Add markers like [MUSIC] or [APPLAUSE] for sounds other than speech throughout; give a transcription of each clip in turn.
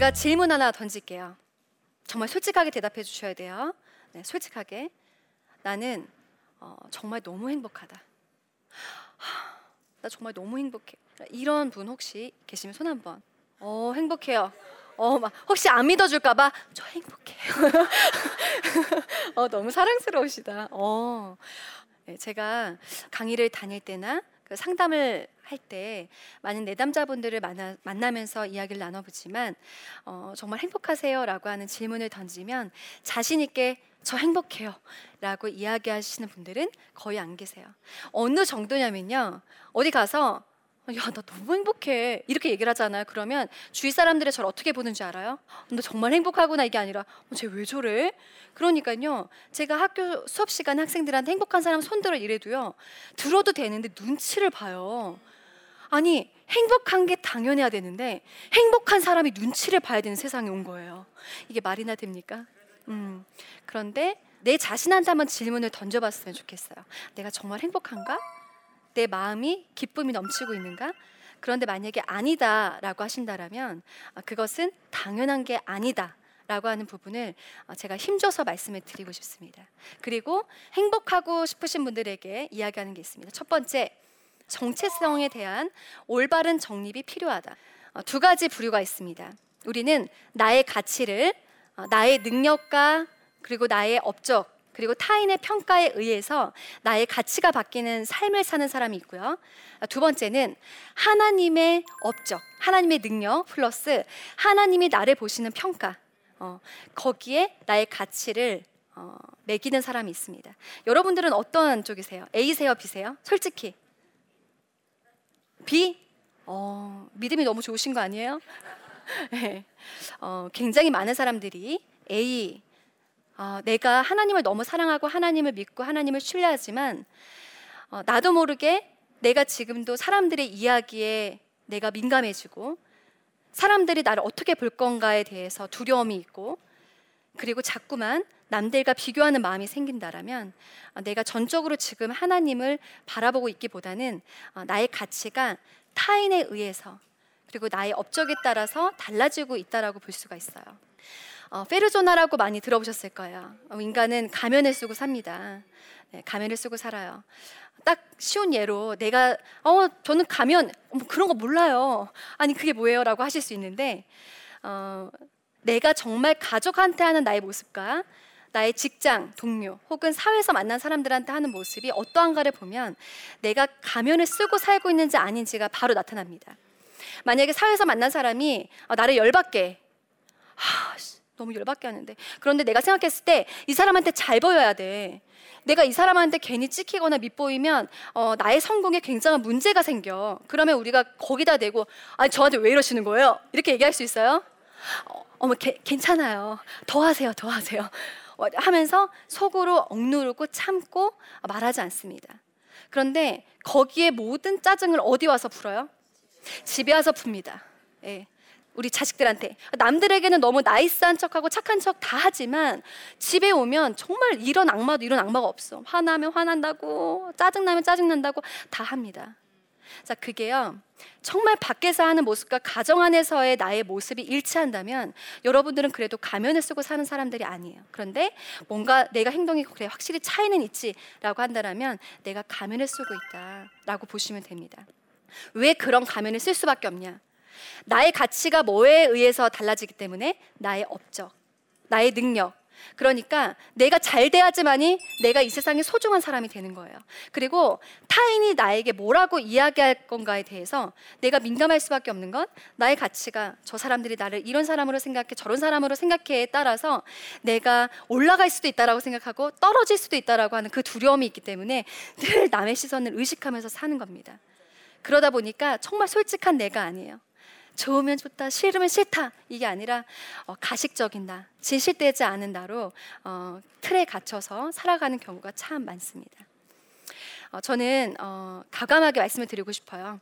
제가 질문 하나 던질게요. 정말 솔직하게 대답해 주셔야 돼요. 네, 솔직하게. 나는 어, 정말 너무 행복하다. 하, 나 정말 너무 행복해. 이런 분 혹시 계시면 손 한번. 어, 행복해요. 어, 막 혹시 안 믿어줄까봐 저 행복해요. [LAUGHS] 어, 너무 사랑스러우시다. 어, 네, 제가 강의를 다닐 때나 그 상담을 할 때 많은 내담자분들을 만나, 만나면서 이야기를 나눠보지만 어, 정말 행복하세요라고 하는 질문을 던지면 자신 있게 저 행복해요 라고 이야기하시는 분들은 거의 안 계세요. 어느 정도냐면요, 어디 가서 야, 나 너무 행복해. 이렇게 얘기를 하잖아요. 그러면 주위 사람들이 저를 어떻게 보는지 알아요? 너 정말 행복하구나 이게 아니라 어, 쟤왜 저래? 그러니까요. 제가 학교 수업 시간 학생들한테 행복한 사람 손들어 이래도요. 들어도 되는데 눈치를 봐요. 아니, 행복한 게 당연해야 되는데 행복한 사람이 눈치를 봐야 되는 세상이 온 거예요. 이게 말이나 됩니까? 음. 그런데 내 자신한테 한번 질문을 던져봤으면 좋겠어요. 내가 정말 행복한가? 내 마음이 기쁨이 넘치고 있는가? 그런데 만약에 아니다라고 하신다라면 아, 그것은 당연한 게 아니다. 라고 하는 부분을 아, 제가 힘줘서 말씀을 드리고 싶습니다. 그리고 행복하고 싶으신 분들에게 이야기하는 게 있습니다. 첫 번째, 정체성에 대한 올바른 정립이 필요하다. 어, 두 가지 부류가 있습니다. 우리는 나의 가치를 어, 나의 능력과 그리고 나의 업적 그리고 타인의 평가에 의해서 나의 가치가 바뀌는 삶을 사는 사람이 있고요. 두 번째는 하나님의 업적, 하나님의 능력 플러스 하나님이 나를 보시는 평가, 어, 거기에 나의 가치를 어, 매기는 사람이 있습니다. 여러분들은 어떤 쪽이세요? A세요, B세요? 솔직히 B? 어, 믿음이 너무 좋으신 거 아니에요? [LAUGHS] 네. 어, 굉장히 많은 사람들이 A 어, 내가 하나님을 너무 사랑하고 하나님을 믿고 하나님을 신뢰하지만 어, 나도 모르게 내가 지금도 사람들의 이야기에 내가 민감해지고 사람들이 나를 어떻게 볼 건가에 대해서 두려움이 있고 그리고 자꾸만 남들과 비교하는 마음이 생긴다라면 어, 내가 전적으로 지금 하나님을 바라보고 있기보다는 어, 나의 가치가 타인에 의해서 그리고 나의 업적에 따라서 달라지고 있다라고 볼 수가 있어요. 어, 페르조나라고 많이 들어보셨을 거예요. 어, 인간은 가면을 쓰고 삽니다. 네, 가면을 쓰고 살아요. 딱 쉬운 예로 내가 어 저는 가면 뭐 그런 거 몰라요. 아니 그게 뭐예요?라고 하실 수 있는데 어, 내가 정말 가족한테 하는 나의 모습과 나의 직장 동료 혹은 사회에서 만난 사람들한테 하는 모습이 어떠한가를 보면 내가 가면을 쓰고 살고 있는지 아닌지가 바로 나타납니다. 만약에 사회에서 만난 사람이 어, 나를 열받게 하, 너무 열받게 하는데 그런데 내가 생각했을 때 이 사람한테 잘 보여야 돼. 내가 이 사람한테 괜히 찍히거나 밉보이면 어, 나의 성공에 굉장한 문제가 생겨. 그러면 우리가 거기다 대고 아니 저한테 왜 이러시는 거예요? 이렇게 얘기할 수 있어요? 어, 어머 게, 괜찮아요. 더 하세요. 더 하세요. 어, 하면서 속으로 억누르고 참고 말하지 않습니다. 그런데 거기에 모든 짜증을 어디 와서 풀어요? 집에 와서 풉니다. 예. 우리 자식들한테 남들에게는 너무 나이스한 척하고 착한 척 다 하지만 집에 오면 정말 이런 악마도 이런 악마가 없어 화나면 화난다고 짜증나면 짜증난다고 다 합니다 자 그게요. 정말 밖에서 하는 모습과 가정 안에서의 나의 모습이 일치한다면 여러분들은 그래도 가면을 쓰고 사는 사람들이 아니에요. 그런데 뭔가 내가 행동이 그래 확실히 차이는 있지라고 한다면 내가 가면을 쓰고 있다라고 보시면 됩니다. 왜 그런 가면을 쓸 수밖에 없냐? 나의 가치가 뭐에 의해서 달라지기 때문에 나의 업적, 나의 능력. 그러니까 내가 잘 돼야지만이 내가 이 세상에 소중한 사람이 되는 거예요. 그리고 타인이 나에게 뭐라고 이야기할 건가에 대해서 내가 민감할 수밖에 없는 건 나의 가치가 저 사람들이 나를 이런 사람으로 생각해 저런 사람으로 생각해에 따라서 내가 올라갈 수도 있다라고 생각하고 떨어질 수도 있다라고 하는 그 두려움이 있기 때문에 늘 남의 시선을 의식하면서 사는 겁니다. 그러다 보니까 정말 솔직한 내가 아니에요. 좋으면 좋다, 싫으면 싫다 이게 아니라 어, 가식적인 나, 진실되지 않은 나로 어, 틀에 갇혀서 살아가는 경우가 참 많습니다. 어, 저는 어, 가감하게 말씀을 드리고 싶어요.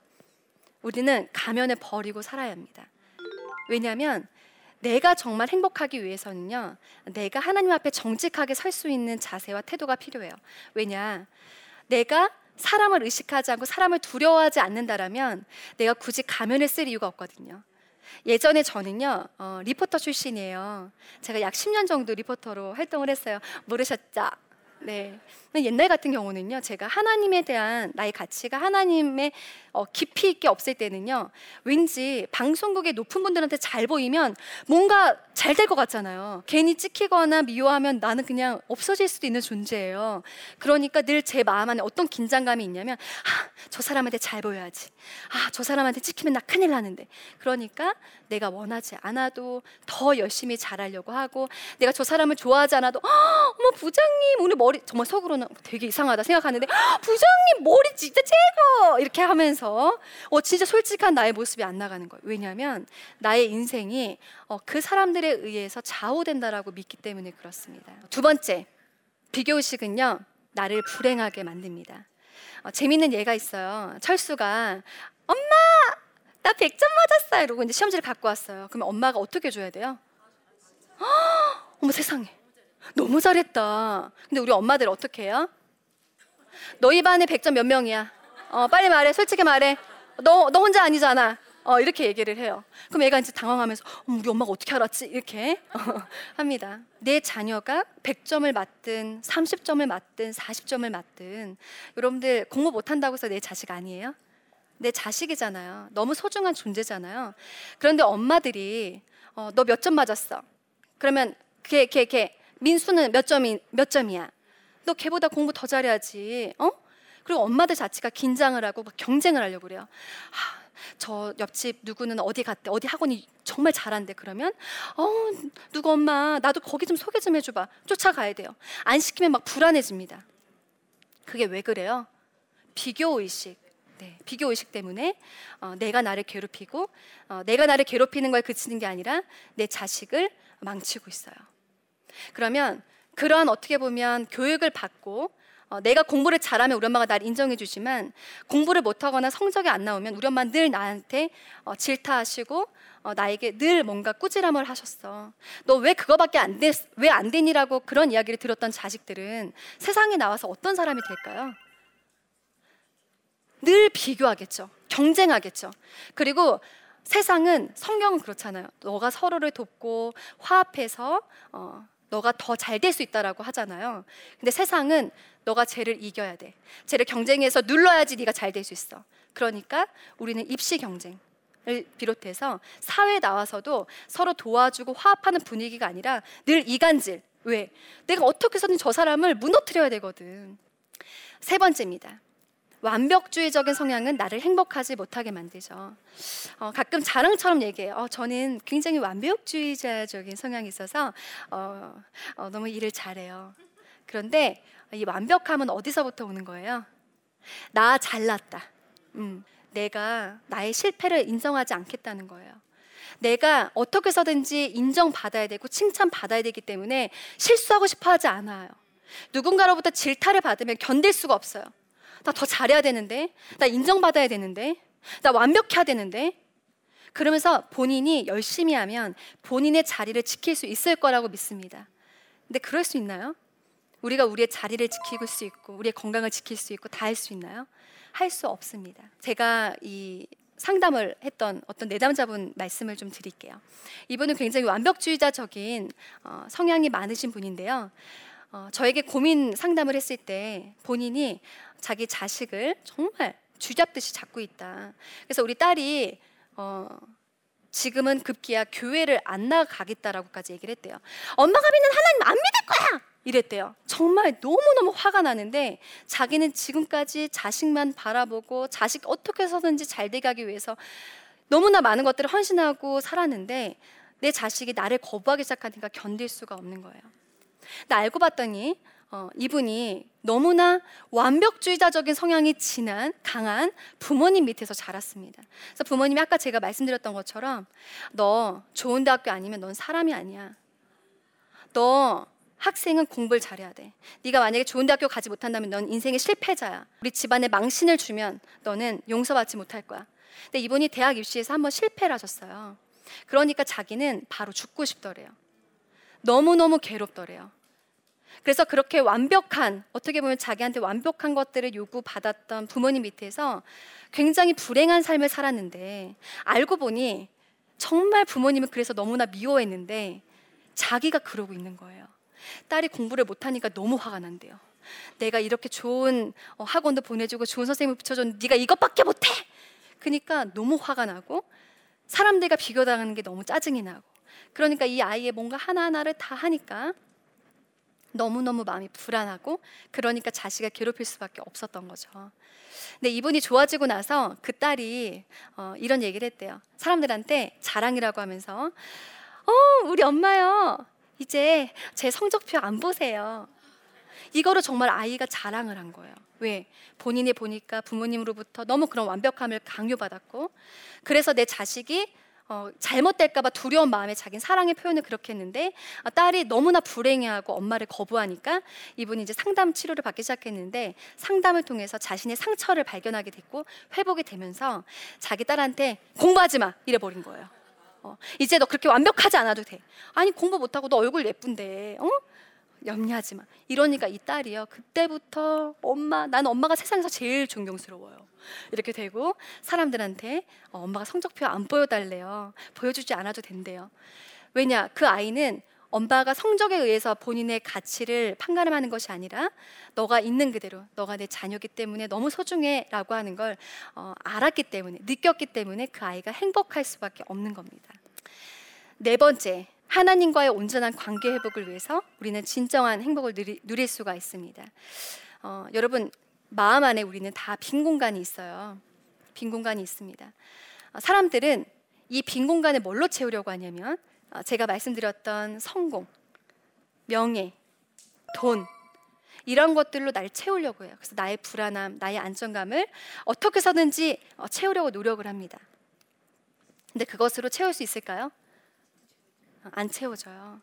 우리는 가면을 버리고 살아야 합니다. 왜냐하면 내가 정말 행복하기 위해서는요, 내가 하나님 앞에 정직하게 설 수 있는 자세와 태도가 필요해요. 왜냐, 내가 사람을 의식하지 않고 사람을 두려워하지 않는다라면 내가 굳이 가면을 쓸 이유가 없거든요. 예전에 저는요 어, 리포터 출신이에요. 제가 약 10년 정도 리포터로 활동을 했어요. 모르셨죠? 네. 옛날 같은 경우는요, 제가 하나님에 대한 나의 가치가 하나님의 어, 깊이 있게 없을 때는요, 왠지 방송국의 높은 분들한테 잘 보이면 뭔가 잘 될 것 같잖아요. 괜히 찍히거나 미워하면 나는 그냥 없어질 수도 있는 존재예요. 그러니까 늘 제 마음 안에 어떤 긴장감이 있냐면, 아, 저 사람한테 잘 보여야지. 아, 저 사람한테 찍히면 나 큰일 나는데. 그러니까 내가 원하지 않아도 더 열심히 잘하려고 하고, 내가 저 사람을 좋아하지 않아도, 어머 부장님 오늘 머리 정말 속으로는 되게 이상하다 생각하는데 부장님 머리 진짜 최고 이렇게 하면서 어 진짜 솔직한 나의 모습이 안 나가는 거예요. 왜냐하면 나의 인생이 어, 그 사람들에 의해서 좌우된다라고 믿기 때문에 그렇습니다. 두 번째 비교 의식은요 나를 불행하게 만듭니다. 어, 재밌는 예가 있어요. 철수가 엄마 나 100점 맞았어요. 이러고 이제 시험지를 갖고 왔어요. 그러면 엄마가 어떻게 줘야 돼요? [GASPS] 어머 세상에 너무 잘했다. 근데 우리 엄마들 어떻게 해요? 너희 반에 100점 몇 명이야? 어, 빨리 말해. 솔직히 말해. 너, 너 혼자 아니잖아. 어, 이렇게 얘기를 해요. 그럼 애가 이제 당황하면서 어, 우리 엄마가 어떻게 알았지? 이렇게 어, [LAUGHS] 합니다. 내 자녀가 100점을 맞든 30점을 맞든 40점을 맞든 여러분들 공부 못한다고 해서 내 자식 아니에요? 내 자식이잖아요. 너무 소중한 존재잖아요. 그런데 엄마들이 어, 너 몇 점 맞았어? 그러면 걔, 걔, 걔 민수는 몇 점이 몇 점이야? 너 걔보다 공부 더 잘해야지. 어? 그리고 엄마들 자체가 긴장을 하고 막 경쟁을 하려고 그래요. 하, 저 옆집 누구는 어디 갔대 어디 학원이 정말 잘한대 그러면 어 누구 엄마 나도 거기 좀 소개 좀 해줘 봐 쫓아가야 돼요 안 시키면 막 불안해집니다 그게 왜 그래요 비교 의식 네, 비교 의식 때문에 어, 내가 나를 괴롭히고 어, 내가 나를 괴롭히는 걸 그치는 게 아니라 내 자식을 망치고 있어요 그러면 그러한 어떻게 보면 교육을 받고 어, 내가 공부를 잘하면 우리 엄마가 날 인정해 주지만 공부를 못하거나 성적이 안 나오면 우리 엄마 늘 나한테 어, 질타하시고 어, 나에게 늘 뭔가 꾸지람을 하셨어. 너 왜 그거밖에 안 돼? 왜안 되니라고 그런 이야기를 들었던 자식들은 세상에 나와서 어떤 사람이 될까요? 늘 비교하겠죠. 경쟁하겠죠. 그리고 세상은 성경은 그렇잖아요. 너가 서로를 돕고 화합해서 어, 너가 더 잘 될 수 있다라고 하잖아요. 근데 세상은 너가 쟤를 이겨야 돼. 쟤를 경쟁해서 눌러야지 네가 잘 될 수 있어. 그러니까 우리는 입시 경쟁. 을 비롯해서 사회에 나와서도 서로 도와주고 화합하는 분위기가 아니라 늘 이간질. 왜? 내가 어떻게 해서든 저 사람을 무너뜨려야 되거든. 세 번째입니다. 완벽주의적인 성향은 나를 행복하지 못하게 만들죠. 어, 가끔 자랑처럼 얘기해요. 어, 저는 굉장히 완벽주의자적인 성향이 있어서 어, 어, 너무 일을 잘해요. 그런데 이 완벽함은 어디서부터 오는 거예요? 나 잘났다. 음, 내가 나의 실패를 인정하지 않겠다는 거예요. 내가 어떻게 해서든지 인정받아야 되고 칭찬받아야 되기 때문에 실수하고 싶어 하지 않아요. 누군가로부터 질타를 받으면 견딜 수가 없어요. 나 더 잘해야 되는데, 나 인정받아야 되는데, 나 완벽해야 되는데. 그러면서 본인이 열심히 하면 본인의 자리를 지킬 수 있을 거라고 믿습니다. 근데 그럴 수 있나요? 우리가 우리의 자리를 지킬 수 있고, 우리의 건강을 지킬 수 있고, 다 할 수 있나요? 할 수 없습니다. 제가 이 상담을 했던 어떤 내담자분 말씀을 좀 드릴게요. 이분은 굉장히 완벽주의자적인 어, 성향이 많으신 분인데요. 어, 저에게 고민 상담을 했을 때 본인이 자기 자식을 정말 쥐잡듯이 잡고 있다. 그래서 우리 딸이 어, 지금은 급기야 교회를 안 나가겠다라고까지 얘기를 했대요. 엄마가 믿는 하나님 안 믿을 거야. 이랬대요. 정말 너무너무 화가 나는데 자기는 지금까지 자식만 바라보고 자식 어떻게 해서든지 잘 되게 하기 위해서 너무나 많은 것들을 헌신하고 살았는데 내 자식이 나를 거부하기 시작하니까 견딜 수가 없는 거예요. 나 알고 봤더니 어, 이분이 너무나 완벽주의자적인 성향이 진한 강한 부모님 밑에서 자랐습니다. 그래서 부모님이 아까 제가 말씀드렸던 것처럼 너 좋은 대학교 아니면 넌 사람이 아니야. 너 학생은 공부를 잘해야 돼. 네가 만약에 좋은 대학교 가지 못한다면 넌 인생의 실패자야. 우리 집안에 망신을 주면 너는 용서받지 못할 거야. 근데 이분이 대학 입시에서 한번 실패를 하셨어요. 그러니까 자기는 바로 죽고 싶더래요. 너무너무 괴롭더래요. 그래서 그렇게 완벽한 어떻게 보면 자기한테 완벽한 것들을 요구받았던 부모님 밑에서 굉장히 불행한 삶을 살았는데 알고 보니 정말 부모님은 그래서 너무나 미워했는데 자기가 그러고 있는 거예요. 딸이 공부를 못하니까 너무 화가 난대요. 내가 이렇게 좋은 어, 학원도 보내주고 좋은 선생님을 붙여줬는데 네가 이것밖에 못해. 그러니까 너무 화가 나고 사람들과 비교당하는 게 너무 짜증이 나고 그러니까 이 아이의 뭔가 하나하나를 다 하니까 너무너무 마음이 불안하고 그러니까 자식을 괴롭힐 수밖에 없었던 거죠. 근데 이분이 좋아지고 나서 그 딸이 어, 이런 얘기를 했대요. 사람들한테 자랑이라고 하면서 어, 우리 엄마요. 이제 제 성적표 안 보세요. 이거를 정말 아이가 자랑을 한 거예요. 왜? 본인이 보니까 부모님으로부터 너무 그런 완벽함을 강요받았고, 그래서 내 자식이 어, 잘못될까봐 두려운 마음에 자기 사랑의 표현을 그렇게 했는데 아, 딸이 너무나 불행해하고 엄마를 거부하니까 이분이 이제 상담 치료를 받기 시작했는데 상담을 통해서 자신의 상처를 발견하게 됐고 회복이 되면서 자기 딸한테 공부하지 마 이래 버린 거예요. 어, 이제 너 그렇게 완벽하지 않아도 돼. 아니 공부 못하고 너 얼굴 예쁜데, 어? 염려하지 마. 이러니까 이 딸이요. 그때부터 엄마, 난 엄마가 세상에서 제일 존경스러워요. 이렇게 되고 사람들한테 어, 엄마가 성적표 안 보여달래요. 보여주지 않아도 된대요. 왜냐? 그 아이는 엄마가 성적에 의해서 본인의 가치를 판가름하는 것이 아니라 너가 있는 그대로 너가 내 자녀기 때문에 너무 소중해라고 하는 걸 어, 알았기 때문에 느꼈기 때문에 그 아이가 행복할 수밖에 없는 겁니다. 네 번째 하나님과의 온전한 관계 회복을 위해서 우리는 진정한 행복을 누릴 수가 있습니다. 어, 여러분 마음 안에 우리는 다 빈 공간이 있어요. 빈 공간이 있습니다. 어, 사람들은 이 빈 공간을 뭘로 채우려고 하냐면 어, 제가 말씀드렸던 성공, 명예, 돈 이런 것들로 날 채우려고 해요. 그래서 나의 불안함, 나의 안정감을 어떻게 서든지 어, 채우려고 노력을 합니다. 근데 그것으로 채울 수 있을까요? 안 채워져요.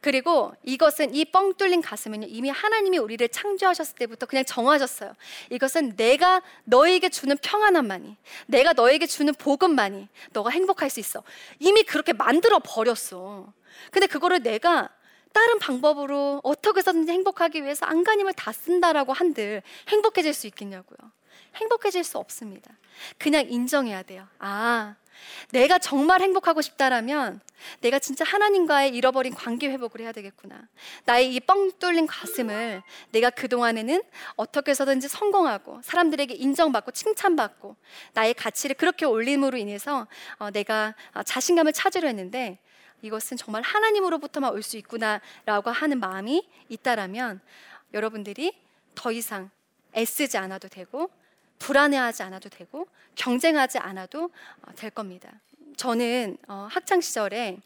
그리고 이것은 이 뻥 뚫린 가슴은 이미 하나님이 우리를 창조하셨을 때부터 그냥 정하셨어요. 이것은 내가 너에게 주는 평안함만이, 내가 너에게 주는 복음만이 너가 행복할 수 있어. 이미 그렇게 만들어 버렸어. 근데 그거를 내가 다른 방법으로 어떻게 해서든지 행복하기 위해서 안간힘을 다 쓴다라고 한들 행복해질 수 있겠냐고요. 행복해질 수 없습니다. 그냥 인정해야 돼요. 아, 내가 정말 행복하고 싶다라면 내가 진짜 하나님과의 잃어버린 관계 회복을 해야 되겠구나. 나의 이 뻥 뚫린 가슴을 내가 그동안에는 어떻게 해서든지 성공하고 사람들에게 인정받고 칭찬받고 나의 가치를 그렇게 올림으로 인해서 어, 내가 어, 자신감을 찾으려 했는데 이것은 정말 하나님으로부터만 올 수 있구나라고 하는 마음이 있다라면 여러분들이 더 이상 애쓰지 않아도 되고 불안해하지 않아도 되고 경쟁하지 않아도 어, 될 겁니다. 저는 어, 학창 시절에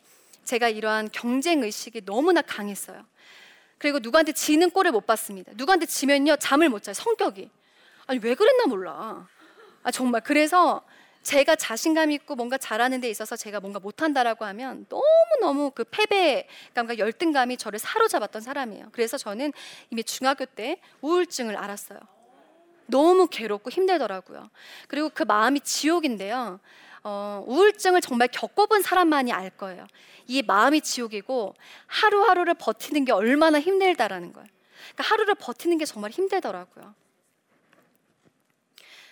제가 이러한 경쟁 의식이 너무나 강했어요. 그리고 누구한테 지는 꼴을 못 봤습니다. 누구한테 지면요 잠을 못 자요. 성격이 아니 왜 그랬나 몰라. 아 정말 그래서 제가 자신감 있고 뭔가 잘하는 데 있어서 제가 뭔가 못한다라고 하면 너무너무 그 패배감과 열등감이 저를 사로잡았던 사람이에요. 그래서 저는 이미 중학교 때 우울증을 알았어요. 너무 괴롭고 힘들더라고요. 그리고 그 마음이 지옥인데요. 어, 우울증을 정말 겪어본 사람만이 알 거예요. 이 마음이 지옥이고 하루하루를 버티는 게 얼마나 힘들다라는 걸. 그러니까 하루를 버티는 게 정말 힘들더라고요.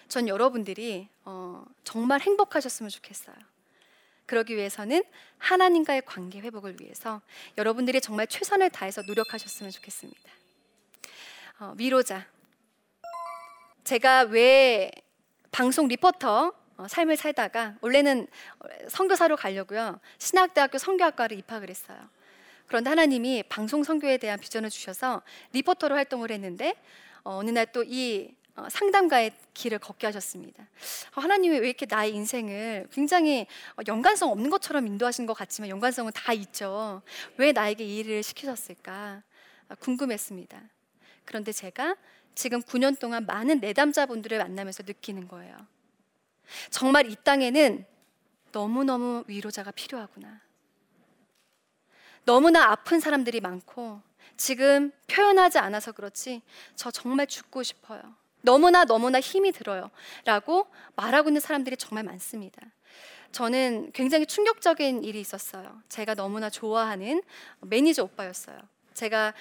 전 여러분들이 어, 정말 행복하셨으면 좋겠어요. 그러기 위해서는 하나님과의 관계 회복을 위해서 여러분들이 정말 최선을 다해서 노력하셨으면 좋겠습니다. 어, 위로자, 제가 왜 방송 리포터 어, 삶을 살다가 원래는 선교사로 가려고요. 신학대학교 선교학과를 입학을 했어요. 그런데 하나님이 방송 선교에 대한 비전을 주셔서 리포터로 활동을 했는데 어, 느 날 또이 어, 상담가의 길을 걷게 하셨습니다. 하나님이 왜 이렇게 나의 인생을 굉장히 연관성 없는 것처럼 인도하신 것 같지만 연관성은 다 있죠. 왜 나에게 이 일을 시키셨을까 궁금했습니다. 그런데 제가 지금 9년 동안 많은 내담자분들을 만나면서 느끼는 거예요. 정말 이 땅에는 너무너무 위로자가 필요하구나. 너무나 아픈 사람들이 많고 지금 표현하지 않아서 그렇지 저 정말 죽고 싶어요. 너무나 너무나 힘이 들어요. 라고 말하고 있는 사람들이 정말 많습니다. 저는 굉장히 충격적인 일이 있었어요. 제가 너무나 좋아하는 매니저 오빠였어요. 제가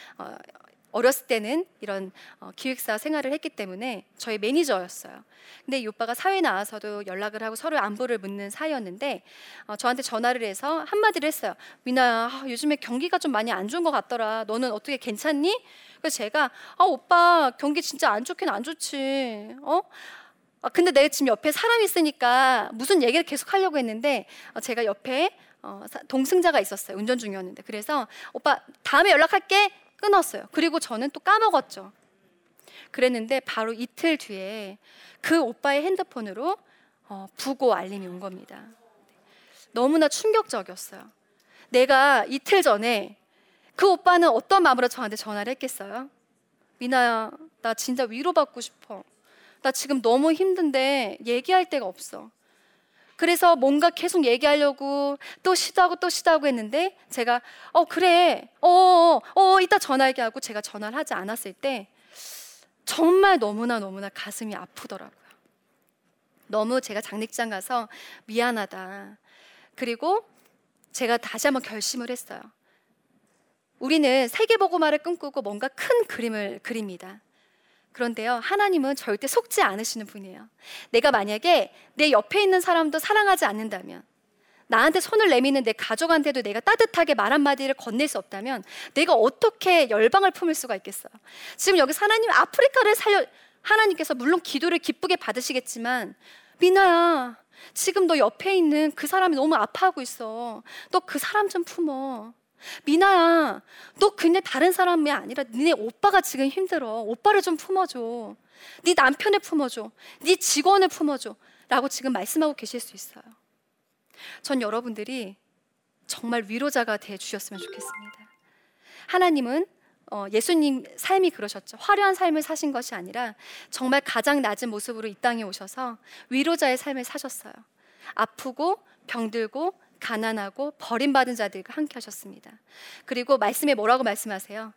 어, 어렸을 때는 이런 어, 기획사 생활을 했기 때문에 저희 매니저였어요. 근데 이 오빠가 사회 나와서도 연락을 하고 서로 안부를 묻는 사이였는데 어, 저한테 전화를 해서 한마디를 했어요. 미나야, 아, 요즘에 경기가 좀 많이 안 좋은 것 같더라. 너는 어떻게 괜찮니? 그래서 제가 아 오빠 경기 진짜 안 좋긴 안 좋지. 어? 아, 근데 내가 지금 옆에 사람이 있으니까 무슨 얘기를 계속 하려고 했는데 어, 제가 옆에 어, 동승자가 있었어요. 운전 중이었는데. 그래서 오빠 다음에 연락할게. 끊었어요. 그리고 저는 또 까먹었죠. 그랬는데 바로 이틀 뒤에 그 오빠의 핸드폰으로 어, 부고 알림이 온 겁니다. 너무나 충격적이었어요. 내가 이틀 전에 그 오빠는 어떤 마음으로 저한테 전화를 했겠어요? 미나야, 나 진짜 위로받고 싶어. 나 지금 너무 힘든데 얘기할 데가 없어. 그래서 뭔가 계속 얘기하려고 또 시도하고 또 시도하고 했는데 제가 어 그래 어어 어, 어, 이따 전화할게 하고 제가 전화를 하지 않았을 때 정말 너무나 너무나 가슴이 아프더라고요. 너무 제가 장례장 가서 미안하다. 그리고 제가 다시 한번 결심을 했어요. 우리는 세계보고말을 꿈꾸고 뭔가 큰 그림을 그립니다. 그런데요, 하나님은 절대 속지 않으시는 분이에요. 내가 만약에 내 옆에 있는 사람도 사랑하지 않는다면, 나한테 손을 내미는 내 가족한테도 내가 따뜻하게 말 한마디를 건넬 수 없다면, 내가 어떻게 열방을 품을 수가 있겠어요? 지금 여기 하나님 아프리카를 살려, 하나님께서 물론 기도를 기쁘게 받으시겠지만, 미나야, 지금 너 옆에 있는 그 사람이 너무 아파하고 있어. 너 그 사람 좀 품어. 미나야, 너 그냥 다른 사람이 아니라 니네 오빠가 지금 힘들어. 오빠를 좀 품어줘. 네 남편을 품어줘. 네 직원을 품어줘. 라고 지금 말씀하고 계실 수 있어요. 전 여러분들이 정말 위로자가 돼 주셨으면 좋겠습니다. 하나님은 어, 예수님 삶이 그러셨죠. 화려한 삶을 사신 것이 아니라 정말 가장 낮은 모습으로 이 땅에 오셔서 위로자의 삶을 사셨어요. 아프고 병들고 가난하고 버림받은 자들과 함께 하셨습니다. 그리고 말씀에 뭐라고 말씀하세요?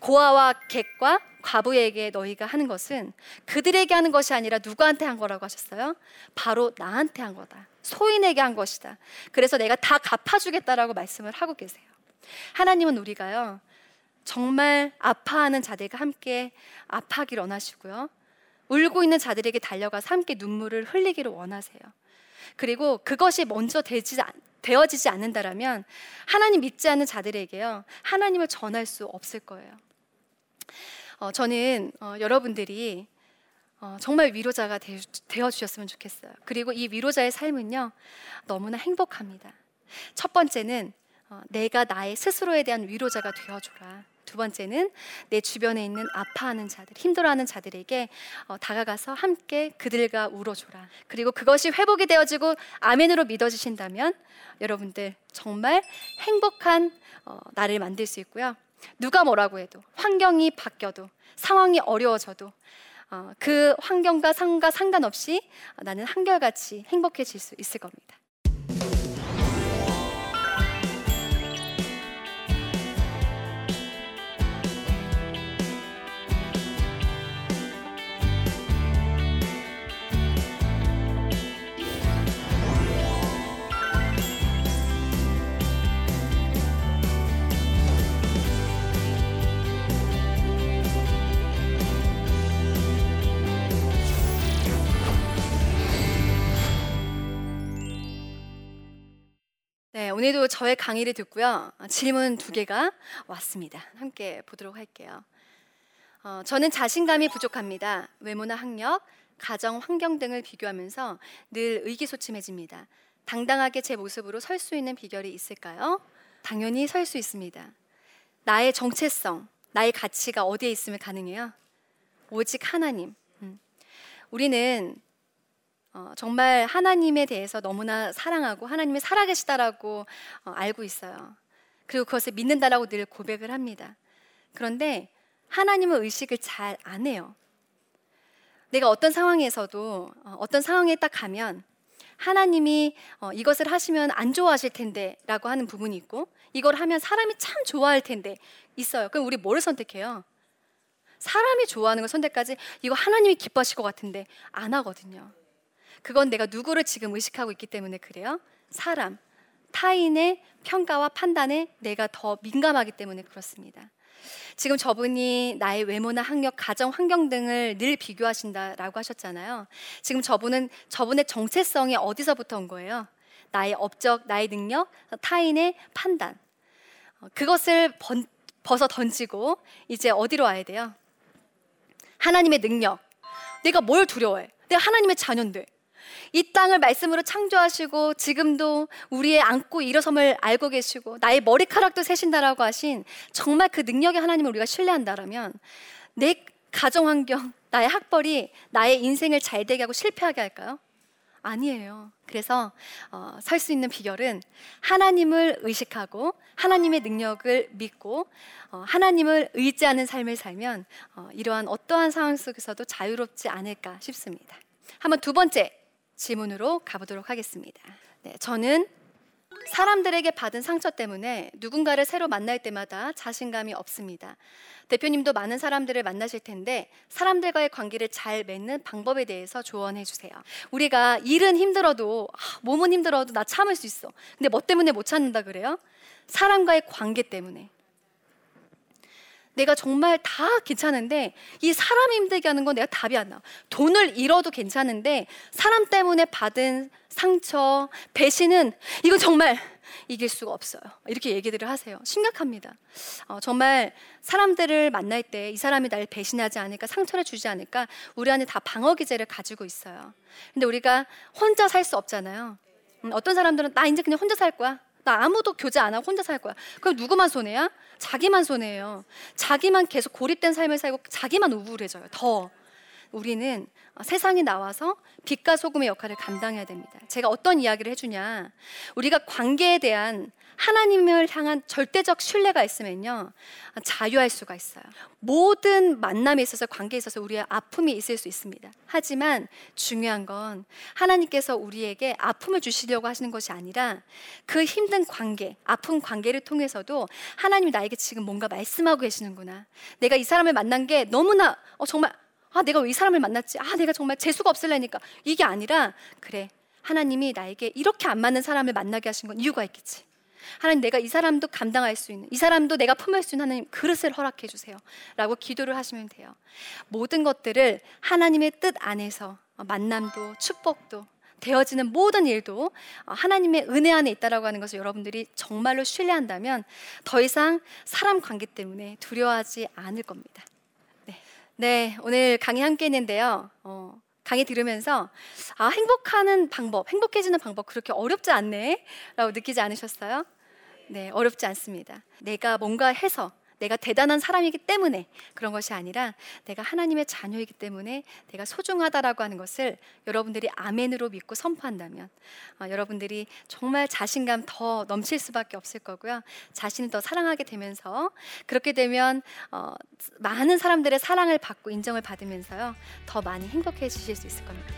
고아와 객과 과부에게 너희가 하는 것은 그들에게 하는 것이 아니라 누구한테 한 거라고 하셨어요? 바로 나한테 한 거다. 소인에게 한 것이다. 그래서 내가 다 갚아주겠다라고 말씀을 하고 계세요. 하나님은 우리가요, 정말 아파하는 자들과 함께 아파하기를 원하시고요. 울고 있는 자들에게 달려가서 함께 눈물을 흘리기를 원하세요. 그리고 그것이 먼저 되지, 되어지지 않는다라면 하나님 믿지 않는 자들에게요 하나님을 전할 수 없을 거예요. 어, 저는 어, 여러분들이 어, 정말 위로자가 되, 어 주셨으면 좋겠어요. 그리고 이 위로자의 삶은요 너무나 행복합니다. 첫 번째는 어, 내가 나의 스스로에 대한 위로자가 되어줘라. 두 번째는 내 주변에 있는 아파하는 자들, 힘들어하는 자들에게 어, 다가가서 함께 그들과 울어줘라. 그리고 그것이 회복이 되어지고 아멘으로 믿어지신다면 여러분들 정말 행복한 어, 나를 만들 수 있고요. 누가 뭐라고 해도 환경이 바뀌어도 상황이 어려워져도 어, 그 환경과 상과 상관없이 나는 한결같이 행복해질 수 있을 겁니다. 오늘도 저의 강의를 듣고요. 질문 두 개가 왔습니다. 함께 보도록 할게요. 어, 저는 자신감이 부족합니다. 외모나 학력, 가정 환경 등을 비교하면서 늘 의기소침해집니다. 당당하게 제 모습으로 설 수 있는 비결이 있을까요? 당연히 설 수 있습니다. 나의 정체성, 나의 가치가 어디에 있으면 가능해요? 오직 하나님. 음. 우리는 어, 정말 하나님에 대해서 너무나 사랑하고 하나님이 살아계시다라고 어, 알고 있어요. 그리고 그것을 믿는다라고 늘 고백을 합니다. 그런데 하나님은 의식을 잘 안 해요. 내가 어떤 상황에서도 어, 어떤 상황에 딱 가면 하나님이 어, 이것을 하시면 안 좋아하실 텐데라고 하는 부분이 있고 이걸 하면 사람이 참 좋아할 텐데 있어요. 그럼 우리 뭐를 선택해요? 사람이 좋아하는 걸 선택까지 이거 하나님이 기뻐하실 것 같은데 안 하거든요. 그건 내가 누구를 지금 의식하고 있기 때문에 그래요. 사람, 타인의 평가와 판단에 내가 더 민감하기 때문에 그렇습니다. 지금 저분이 나의 외모나 학력, 가정 환경 등을 늘 비교하신다라고 하셨잖아요. 지금 저분은 저분의 정체성이 어디서부터 온 거예요? 나의 업적, 나의 능력, 타인의 판단. 어, 그것을 번, 벗어 던지고 이제 어디로 와야 돼요? 하나님의 능력. 내가 뭘 두려워해? 내가 하나님의 자녀인데. 이 땅을 말씀으로 창조하시고 지금도 우리의 안고 일어섬을 알고 계시고 나의 머리카락도 세신다라고 하신 정말 그 능력의 하나님을 우리가 신뢰한다라면 내 가정 환경, 나의 학벌이 나의 인생을 잘 되게 하고 실패하게 할까요? 아니에요. 그래서 어, 설 수 있는 비결은 하나님을 의식하고 하나님의 능력을 믿고 어, 하나님을 의지하는 삶을 살면 어, 이러한 어떠한 상황 속에서도 자유롭지 않을까 싶습니다. 한번 두 번째 질문으로 가보도록 하겠습니다. 네, 저는 사람들에게 받은 상처 때문에 누군가를 새로 만날 때마다 자신감이 없습니다. 대표님도 많은 사람들을 만나실 텐데 사람들과의 관계를 잘 맺는 방법에 대해서 조언해 주세요. 우리가 일은 힘들어도 아, 몸은 힘들어도 나 참을 수 있어. 근데 뭐 때문에 못 참는다 그래요? 사람과의 관계 때문에. 내가 정말 다 괜찮은데 이 사람 힘들게 하는 건 내가 답이 안 나와. 돈을 잃어도 괜찮은데 사람 때문에 받은 상처, 배신은 이건 정말 이길 수가 없어요. 이렇게 얘기들을 하세요. 심각합니다. 어, 정말 사람들을 만날 때 이 사람이 날 배신하지 않을까, 상처를 주지 않을까, 우리 안에 다 방어 기제를 가지고 있어요. 근데 우리가 혼자 살 수 없잖아요. 음, 어떤 사람들은 나 이제 그냥 혼자 살 거야. 나 아무도 교제 안 하고 혼자 살 거야. 그럼 누구만 손해야? 자기만 손해예요. 자기만 계속 고립된 삶을 살고 자기만 우울해져요. 더. 우리는 세상에 나와서 빛과 소금의 역할을 감당해야 됩니다. 제가 어떤 이야기를 해주냐. 우리가 관계에 대한 하나님을 향한 절대적 신뢰가 있으면요. 자유할 수가 있어요. 모든 만남에 있어서 관계에 있어서 우리의 아픔이 있을 수 있습니다. 하지만 중요한 건 하나님께서 우리에게 아픔을 주시려고 하시는 것이 아니라 그 힘든 관계, 아픈 관계를 통해서도 하나님이 나에게 지금 뭔가 말씀하고 계시는구나. 내가 이 사람을 만난 게 너무나 어, 정말 아, 내가 왜 이 사람을 만났지? 아, 내가 정말 재수가 없을래니까. 이게 아니라, 그래. 하나님이 나에게 이렇게 안 맞는 사람을 만나게 하신 건 이유가 있겠지. 하나님 내가 이 사람도 감당할 수 있는 이 사람도 내가 품을 수 있는 하나님 그릇을 허락해 주세요. 라고 기도를 하시면 돼요. 모든 것들을 하나님의 뜻 안에서 만남도 축복도 되어지는 모든 일도 하나님의 은혜 안에 있다라고 하는 것을 여러분들이 정말로 신뢰한다면 더 이상 사람 관계 때문에 두려워하지 않을 겁니다. 네, 오늘 강의 함께 했는데요. 어, 강의 들으면서 아, 행복하는 방법, 행복해지는 방법 그렇게 어렵지 않네 라고 느끼지 않으셨어요? 네, 어렵지 않습니다. 내가 뭔가 해서 내가 대단한 사람이기 때문에 그런 것이 아니라 내가 하나님의 자녀이기 때문에 내가 소중하다라고 하는 것을 여러분들이 아멘으로 믿고 선포한다면 어, 여러분들이 정말 자신감 더 넘칠 수밖에 없을 거고요. 자신을 더 사랑하게 되면서 그렇게 되면 어, 많은 사람들의 사랑을 받고 인정을 받으면서요. 더 많이 행복해지실 수 있을 겁니다.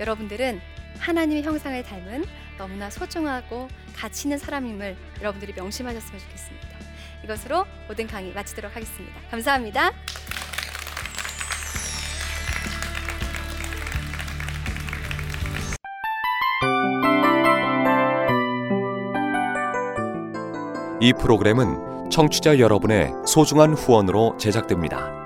여러분들은 하나님의 형상을 닮은 너무나 소중하고 가치 있는 사람임을 여러분들이 명심하셨으면 좋겠습니다. 이것으로 모든 강의 마치도록 하겠습니다. 감사합니다. 이 프로그램은 청취자 여러분의 소중한 후원으로 제작됩니다.